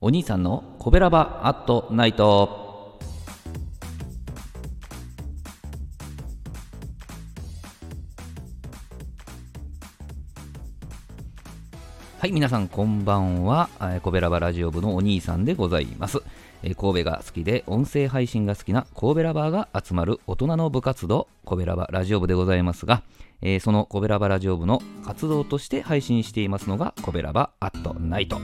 お兄さんのコベラバアットナイト。はい皆さんこんばんは。コベラバラジオ部のお兄さんでございます。え神戸が好きで音声配信が好きな神戸ラバーが集まる大人の部活動神戸ラバラジオ部でございますが、えーその神戸ラバラジオ部の活動として配信していますのが神戸ラバアットナイト。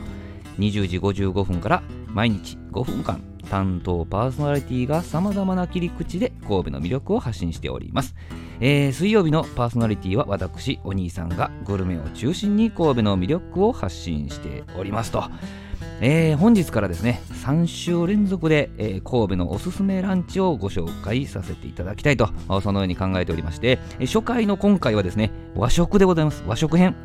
20時55分から毎日5分間担当パーソナリティが様々な切り口で神戸の魅力を発信しております、えー水曜日のパーソナリティは私お兄さんがグルメを中心に神戸の魅力を発信しておりますと。えー本日からですね3週連続で、えー神戸のおすすめランチをご紹介させていただきたいとそのように考えておりまして初回の今回はですね和食でございます。和食編。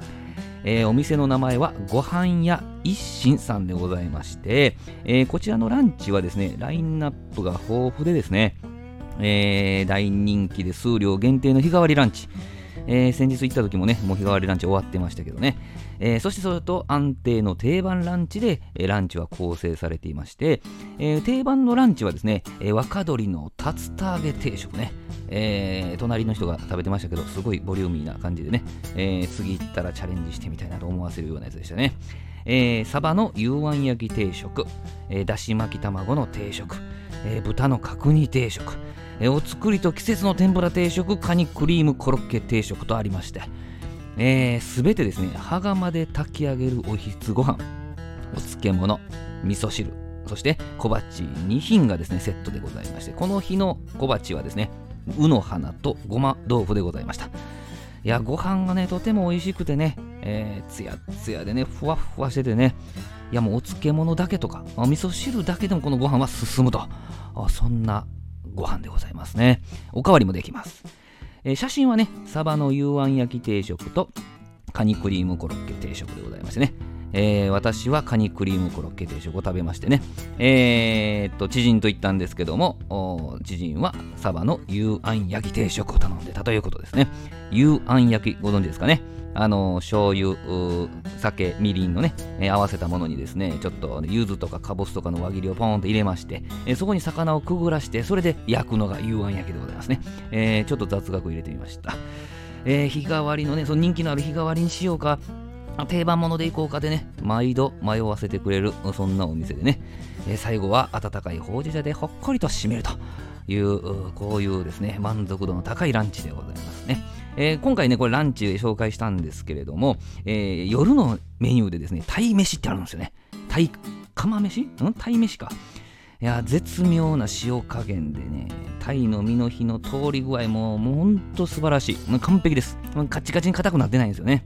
えーお店の名前はご飯屋一心さんでございまして、えこちらのランチはですねラインナップが豊富でですね、え大人気で数量限定の日替わりランチ。えー先日行った時もね、もう日替わりランチ終わってましたけどね、えーそしてそれと安定の定番ランチで、えーランチは構成されていまして、えー定番のランチはですね、え若鶏の竜田揚げ定食ね、え隣の人が食べてましたけど、すごいボリューミーな感じでね、え次行ったらチャレンジしてみたいなと思わせるようなやつでしたね。えーサバの幽庵焼き定食、えだし巻き卵の定食、え豚の角煮定食、えお作りと季節の天ぷら定食、カニクリームコロッケ定食とありまして、す、べ、てですね、羽釜で炊き上げるおひつご飯、お漬物、味噌汁、そして小鉢2品がですね、セットでございまして、この日の小鉢はですね、うの花とごま豆腐でございました。いや、ご飯がね、とても美味しくてね、えー、つやつやでね、ふわふわしててね、いやもうお漬物だけとか、味噌汁だけでもこのご飯は進むと、そんなご飯でございますね。おかわりもできます。えー写真はね、サバの幽庵焼き定食とカニクリームコロッケ定食でございましてね。えー私はカニクリームコロッケ定食を食べましてね、えーっと、知人と言ったんですけども、知人はサバの幽庵焼き定食を頼んでたということですね。幽庵焼き、ご存知ですかね？あの醤油、酒、みりんのね、えー合わせたものにですね、ちょっと柚子とかかぼすとかの輪切りをポーンと入れまして、えーそこに魚をくぐらして、それで焼くのが幽庵焼きでございますね。えーちょっと雑学入れてみました。えー日替わりのね、その人気のある日替わりにしようか、定番ものでいこうかでね、毎度迷わせてくれる、そんなお店でね、え最後は温かいほうじ茶でほっこりと締めるという、こういうですね、満足度の高いランチでございますね。えー今回ね、これランチ紹介したんですけれども、えー夜のメニューでですね、鯛飯ってあるんですよね。鯛、釜飯？ん？鯛飯か。いや、絶妙な塩加減でね、鯛の身の火の通り具合も、もうほんと素晴らしい。完璧です。カチカチに硬くなってないんですよね。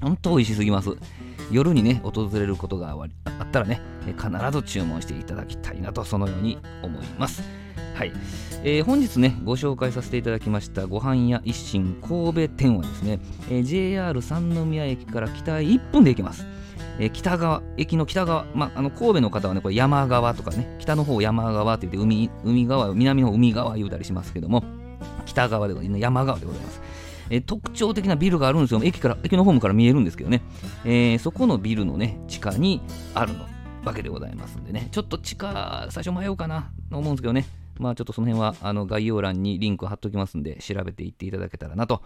ほんと美味しすぎます。夜にね、訪れることがあったらね、必ず注文していただきたいなと、そのように思います。はい。えー本日ね、ご紹介させていただきましたご飯屋一心神戸店はですね、えー JR 三宮駅から北へ1分で行けます。えー北側、駅の北側、まあ、あの神戸の方はね、これ山側とかね、北の方山側って言って海、海側、南の方海側言うたりしますけども、北側でございます山側でございます。え特徴的なビルがあるんですよ。駅から、駅のホームから見えるんですけどね、えーそこのビルのね、地下にあるのわけでございますんでね、ちょっと地下、最初迷うかなと思うんですけどね、まあちょっとその辺はあの概要欄にリンク貼っときますんで、調べていっていただけたらなと、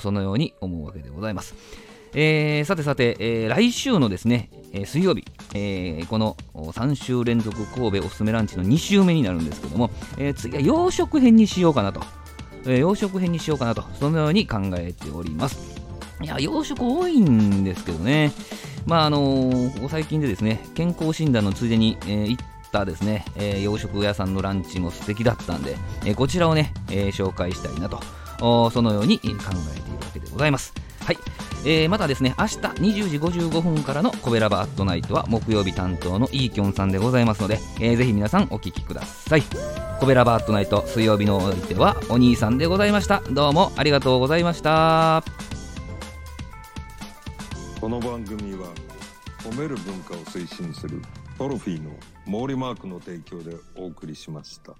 そのように思うわけでございます。えーさてさて、えー来週のですね、えー水曜日、えこの3週連続神戸おすすめランチの2週目になるんですけども、え次は洋食編にしようかなと、えー洋食編にしようかなと、そのように考えております。いや、洋食多いんですけどね、まああのー最近でですね、健康診断のついでに、えー行ったですね、えー洋食屋さんのランチも素敵だったんで、えーこちらをね、えー紹介したいなと、そのように考えているわけでございます。はい。えーまたですね、明日20時55分からのコベラバアットナイトは木曜日担当のイーキョンさんでございますので、えーぜひ皆さんお聞きください。コベラバアットナイト水曜日のお相手はお兄さんでございました。どうもありがとうございました。この番組は褒める文化を推進するトロフィーの毛利マークの提供でお送りしました。